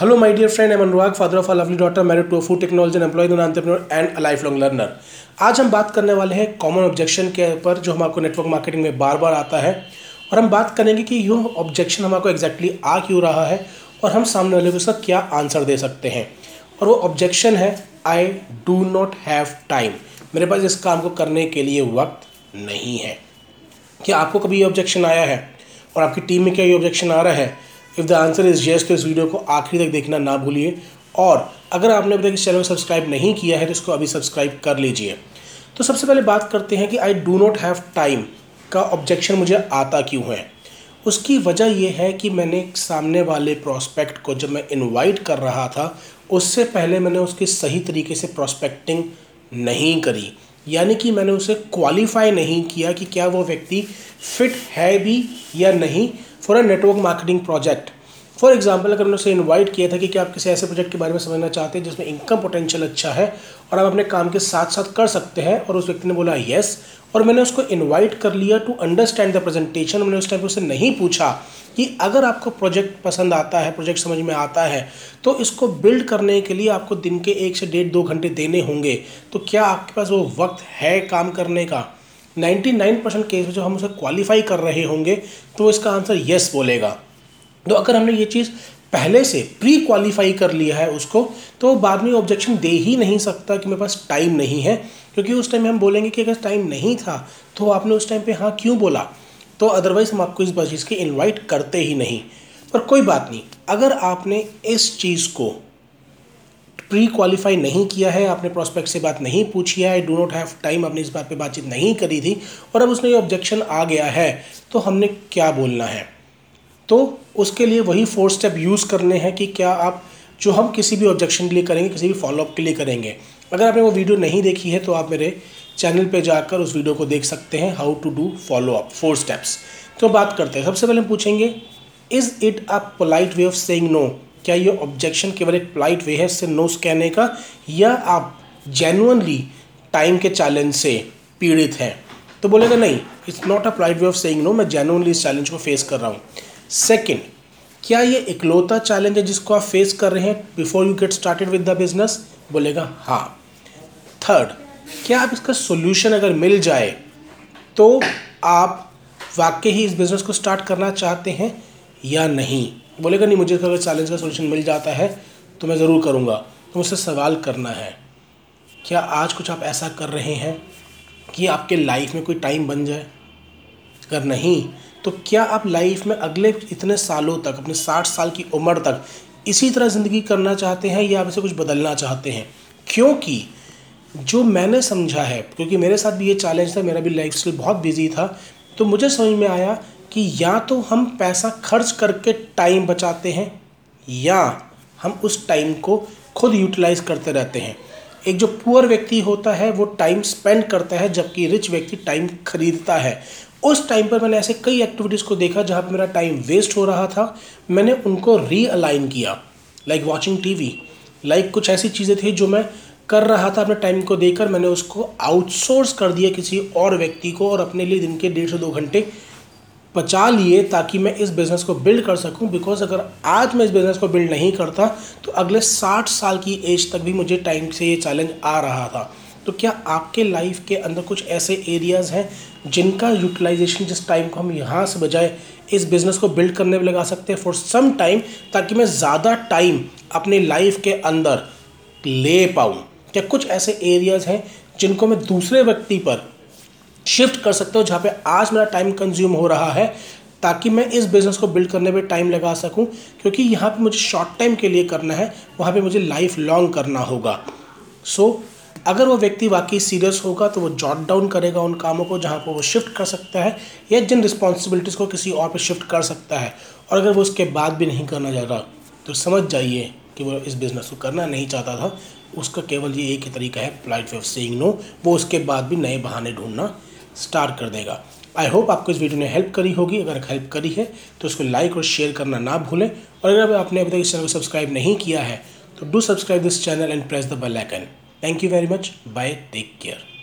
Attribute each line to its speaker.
Speaker 1: My dear friend. I'm Anurag, father of a lovely daughter, married to a food technology and employed an entrepreneur and a lifelong learner. आज हम बात करने वाले हैं common objection के ऊपर जो हमारे नेटवर्क मार्केटिंग में बार बार आता है। और हम बात करेंगे कि यह ऑब्जेक्शन हमारे एग्जैक्टली आ क्यों रहा है और हम सामने वाले को उसका क्या आंसर दे सकते हैं। और वो ऑब्जेक्शन है I do not have time मेरे पास इस काम को करने के लिए वक्त नहीं है। क्या आपको कभी ये ऑब्जेक्शन आया है? और आपकी टीम में क्या ये ऑब्जेक्शन आ रहा है? If the answer is yes तो इस वीडियो को आखिरी तक देखना ना भूलिए। और अगर आपने अभी तक इस चैनल को सब्सक्राइब नहीं किया है तो इसको अभी सब्सक्राइब कर लीजिए। तो सबसे पहले बात करते हैं कि I do not have time का ऑब्जेक्शन मुझे आता क्यों है? उसकी वजह यह है कि मैंने सामने वाले प्रॉस्पेक्ट को जब मैं इनवाइट कर रहा था, उससे पहले मैंने उसकी सही तरीके से प्रॉस्पेक्टिंग नहीं करी। यानी कि मैंने उसे क्वालिफाई नहीं किया कि क्या वो व्यक्ति फिट है भी या नहीं। For a network marketing project for example अगर मैंने उसे इन्वाइट किया था कि क्या आप किसी ऐसे प्रोजेक्ट के बारे में समझना चाहते हैं जिसमें इनकम पोटेंशियल अच्छा है और आप अपने काम के साथ साथ कर सकते हैं और उस व्यक्ति ने बोला येस और मैंने उसको इनवाइट कर लिया टू अंडरस्टैंड द प्रेजेंटेशन मैंने उस टाइम उससे नहीं पूछा कि अगर आपको प्रोजेक्ट पसंद आता है प्रोजेक्ट समझ में आता है तो इसको बिल्ड करने के लिए आपको दिन के एक से डेढ़ दो घंटे देने होंगे। तो क्या आपके पास वो वक्त है काम करने का? 99 परसेंट केस में जो हम उसे क्वालिफाई कर रहे होंगे तो इसका आंसर येस बोलेगा। तो अगर हमने ये चीज़ पहले से प्री क्वालिफाई कर लिया है उसको तो बाद में ऑब्जेक्शन दे ही नहीं सकता कि मेरे पास टाइम नहीं है, क्योंकि उस टाइम हम बोलेंगे कि अगर टाइम नहीं था तो आपने उस टाइम पे हाँ क्यों बोला? तो अदरवाइज़ हम आपको इस चीज़ की इन्वाइट करते ही नहीं। पर कोई बात नहीं, अगर आपने इस चीज़ को प्री क्वालिफाई नहीं किया है, आपने प्रोस्पेक्ट से बात नहीं पूछी है I do not have time आपने इस बात पे बातचीत नहीं करी थी, और अब उसमें ये ऑब्जेक्शन आ गया है तो हमने क्या बोलना है? तो उसके लिए वही फोर स्टेप यूज़ करने हैं कि क्या आप जो हम किसी भी ऑब्जेक्शन के लिए करेंगे, किसी भी फॉलोअप के लिए करेंगे। अगर आपने वो वीडियो नहीं देखी है तो आप मेरे चैनल पे जाकर उस वीडियो को देख सकते हैं how to do follow up four steps तो बात करते हैं। सबसे पहले हम पूछेंगे is it a polite way of saying no क्या ये ऑब्जेक्शन केवल एक पोलाइट वे है इससे नो कहने का? या आप जेनुअनली टाइम के चैलेंज से पीड़ित हैं? तो बोलेगा नहीं it's not a polite way of saying no मैं जेनुअनली इस चैलेंज को फेस कर रहा हूँ। सेकेंड क्या ये इकलौता चैलेंज है जिसको आप फेस कर रहे हैं before you get started with the business बोलेगा हाँ। थर्ड क्या आप इसका सोल्यूशन अगर मिल जाए तो आप वाकई ही इस बिज़नेस को स्टार्ट करना चाहते हैं या नहीं? बोलेगा, नहीं, मुझे अगर चैलेंज का सोल्यूशन मिल जाता है तो मैं ज़रूर करूँगा। तो मुझसे सवाल करना है, क्या आज कुछ आप ऐसा कर रहे हैं कि आपके लाइफ में कोई टाइम बन जाए? अगर नहीं तो क्या आप लाइफ में अगले इतने सालों तक, अपने साठ साल की उम्र तक इसी तरह ज़िंदगी करना चाहते हैं या आप इसे कुछ बदलना चाहते हैं? क्योंकि जो मैंने समझा है, क्योंकि मेरे साथ भी ये चैलेंज था, मेरा भी लाइफ स्टाइल बहुत बिज़ी था तो मुझे समझ में आया कि या तो हम पैसा खर्च करके टाइम बचाते हैं, या हम उस टाइम को खुद यूटिलाइज करते रहते हैं। एक जो पुअर व्यक्ति होता है, वो टाइम स्पेंड करता है, जबकि रिच व्यक्ति टाइम खरीदता है। उस टाइम पर मैंने ऐसे कई एक्टिविटीज़ को देखा जहाँ पर मेरा टाइम वेस्ट हो रहा था। मैंने उनको रीअलाइन किया लाइक वॉचिंग टी लाइक कुछ ऐसी चीज़ें थी जो मैं कर रहा था अपने टाइम को देकर। मैंने उसको आउटसोर्स कर दिया किसी और व्यक्ति को और अपने लिए दिन के डेढ़ से दो घंटे बचा लिए ताकि मैं इस बिज़नेस को बिल्ड कर सकूँ बिकॉज़ अगर आज मैं इस बिज़नेस को बिल्ड नहीं करता तो अगले साठ साल की एज तक भी मुझे टाइम से ये चैलेंज आ रहा था। तो क्या आपके लाइफ के अंदर कुछ ऐसे एरियाज़ हैं जिनका यूटिलाइजेशन जिस टाइम को हम यहाँ से बजाय इस बिज़नेस को बिल्ड करने में लगा सकते हैं फॉर सम टाइम ताकि मैं ज़्यादा टाइम अपने लाइफ के अंदर ले पाऊँ? क्या कुछ ऐसे एरियाज़ हैं जिनको मैं दूसरे व्यक्ति पर शिफ्ट कर सकते हो जहाँ पे आज मेरा टाइम कंज्यूम हो रहा है ताकि मैं इस बिज़नेस को बिल्ड करने में टाइम लगा सकूँ क्योंकि यहाँ पे मुझे शॉर्ट टाइम के लिए करना है वहाँ पे मुझे लाइफ लॉन्ग करना होगा। सो so, अगर वो व्यक्ति वाकई सीरियस होगा तो वो जॉट डाउन करेगा उन कामों को जहाँ पर वो शिफ्ट कर सकता है या जिन रिस्पॉन्सिबिलिटीज़ को किसी और पर शिफ्ट कर सकता है और अगर वो उसके बाद भी नहीं करना चाह रहा तो समझ जाइए कि वो इस बिज़नेस को करना नहीं चाहता था। उसका केवल ये एक ही तरीका है polite way of saying no वो उसके बाद भी नए बहाने ढूंढना। स्टार्ट कर देगा। आई होप आपको इस वीडियो ने हेल्प करी होगी। अगर हेल्प करी है तो उसको लाइक और शेयर करना ना भूलें। और अगर आपने अभी तक इस चैनल को सब्सक्राइब नहीं किया है तो do subscribe this channel and press the bell icon thank you very much bye take care